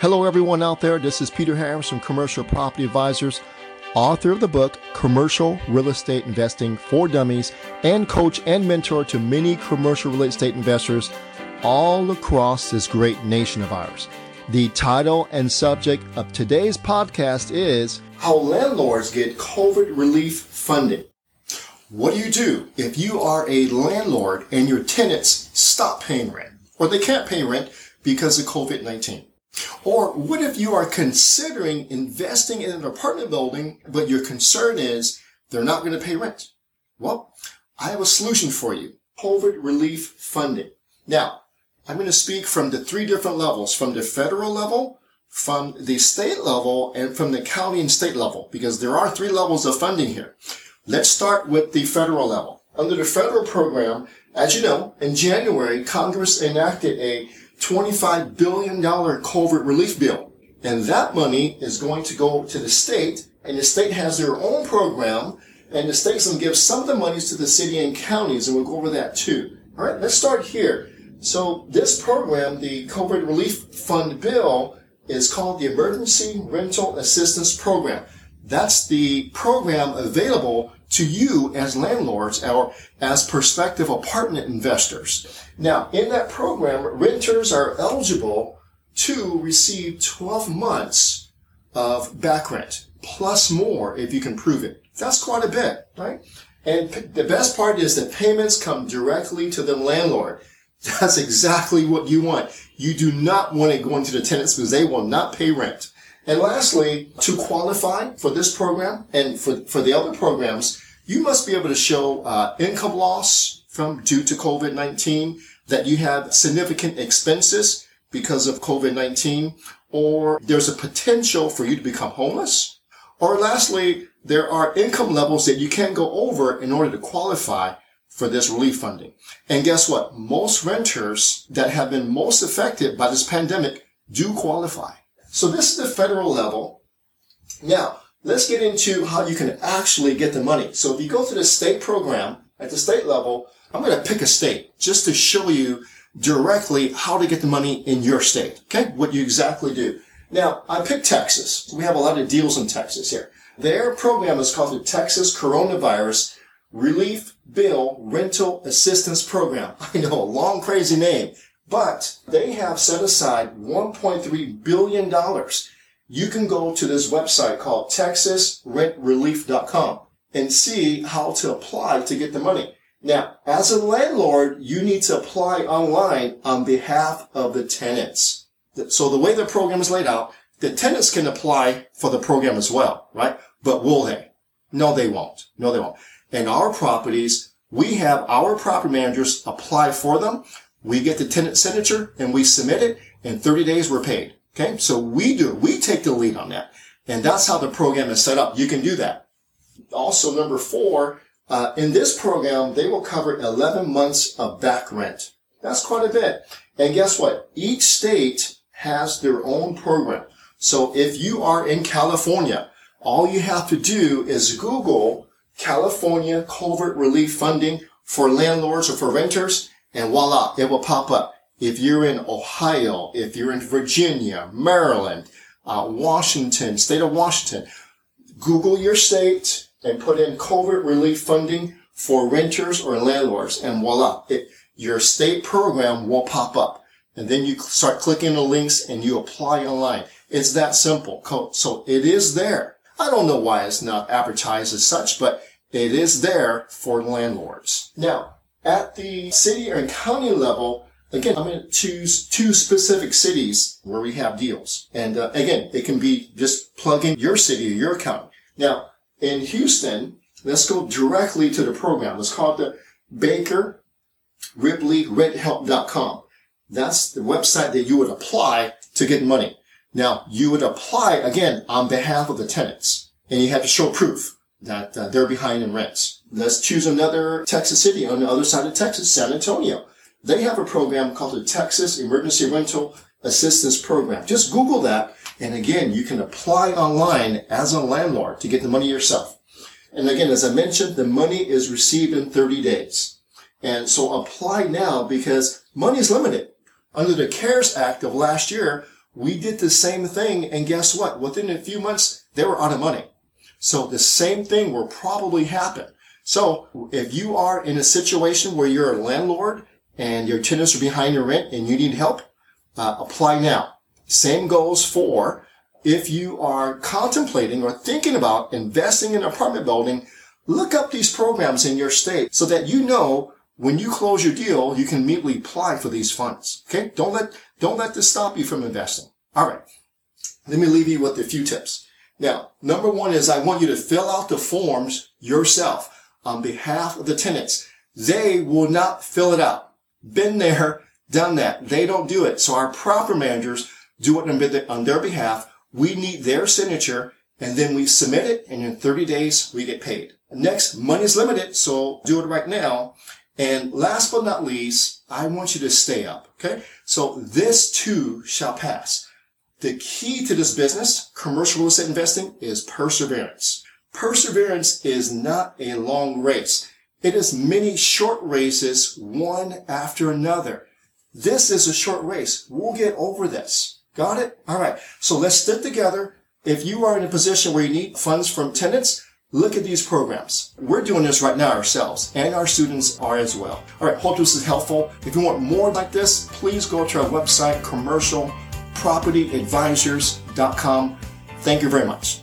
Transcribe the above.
Hello, everyone out there. This is Peter Harris from Commercial Property Advisors, author of the book Commercial Real Estate Investing for Dummies, and coach and mentor to many commercial real estate investors all across this great nation of ours. The title and subject of today's podcast is How Landlords Get COVID Relief Funding. What do you do if you are a landlord and your tenants stop paying rent or they can't pay rent because of COVID-19? Or what if you are considering investing in an apartment building, but your concern is they're not going to pay rent? Well, I have a solution for you. COVID relief funding. Now, I'm going to speak from the three different levels, from the federal level, from the state level, and from the county and state level, because there are three levels of funding here. Let's start with the federal level. Under the federal program, as you know, in January, Congress enacted a $25 billion COVID relief bill. And that money is going to go to the state, and the state has their own program, and the state's going to give some of the monies to the city and counties, and we'll go over that too. All right, let's start here. So this program, the COVID Relief Fund bill, is called the Emergency Rental Assistance Program. That's the program available to you as landlords or as prospective apartment investors. Now, in that program, renters are eligible to receive 12 months of back rent plus more if you can prove it. That's quite a bit, right? And the best part is that payments come directly to the landlord. That's exactly what you want. You do not want it going to the tenants because they will not pay rent. And lastly, to qualify for this program and for, for the other programs, you must be able to show uh, income loss from due to COVID-19, that you have significant expenses because of COVID-19, or there's a potential for you to become homeless. Or lastly, there are income levels that you can't go over in order to qualify for this relief funding. And guess what? Most renters that have been most affected by this pandemic do qualify. So this is the federal level. Now, let's get into how you can actually get the money. So if you go to the state program at the state level, I'm going to pick a state just to show you directly how to get the money in your state. Okay. What you exactly do. Now, I picked Texas. We have a lot of deals in Texas here. Their program is called the Texas Coronavirus Relief Bill Rental Assistance Program. I know a long, crazy name, but they have set aside $1.3 billion. You can go to this website called texasrentrelief.com and see how to apply to get the money. Now, as a landlord, you need to apply online on behalf of the tenants. So the way the program is laid out, the tenants can apply for the program as well, right? But will they? No, they won't. No, they won't. And our properties, we have our property managers apply for them. We get the tenant signature and we submit it. In 30 days, we're paid. Okay. So we do, we take the lead on that. And that's how the program is set up. You can do that. Also, number four, uh, in this program, they will cover 11 months of back rent. That's quite a bit. And guess what? Each state has their own program. So if you are in California, all you have to do is Google California COVID Relief Funding for landlords or for renters, and voila, it will pop up. If you're in Ohio, if you're in Virginia, Maryland, uh, Washington, state of Washington, Google your state and put in COVID relief funding for renters or landlords, and voila, it, your state program will pop up. And then you start clicking the links and you apply online. It's that simple. So it is there. I don't know why it's not advertised as such, but it is there for landlords. Now, at the city and county level, again, I'm going to choose two specific cities where we have deals. And uh, again, it can be just plug in your city or your county. Now, in Houston, let's go directly to the program. It's called the Baker Ripley RentHelp.com. That's the website that you would apply to get money. Now, you would apply again on behalf of the tenants and you have to show proof that uh, they're behind in rents. Let's choose another Texas city on the other side of Texas, San Antonio. They have a program called the Texas Emergency Rental Assistance Program. Just Google that. And again, you can apply online as a landlord to get the money yourself. And again, as I mentioned, the money is received in 30 days. And so apply now because money is limited. Under the CARES Act of last year, We did the same thing, and guess what? Within a few months, they were out of money. So the same thing will probably happen. So if you are in a situation where you're a landlord and your tenants are behind your rent and you need help, uh, apply now. Same goes for if you are contemplating or thinking about investing in an apartment building, look up these programs in your state so that you know when you close your deal, you can immediately apply for these funds. Okay. Don't let, don't let this stop you from investing. All right. Let me leave you with a few tips. Now, number one is I want you to fill out the forms yourself on behalf of the tenants. They will not fill it out. Been there, done that. They don't do it. So our proper managers do it on their behalf. We need their signature and then we submit it and in 30 days we get paid. Next, money is limited. So do it right now. And last but not least, I want you to stay up. Okay. So this too shall pass. The key to this business, commercial real estate investing, is perseverance. Perseverance is not a long race. It is many short races, one after another. This is a short race. We'll get over this. Got it? All right. So let's stick together. If you are in a position where you need funds from tenants, look at these programs. We're doing this right now ourselves, and our students are as well. All right. Hope this is helpful. If you want more like this, please go to our website, commercial propertyadvisors.com. Thank you very much.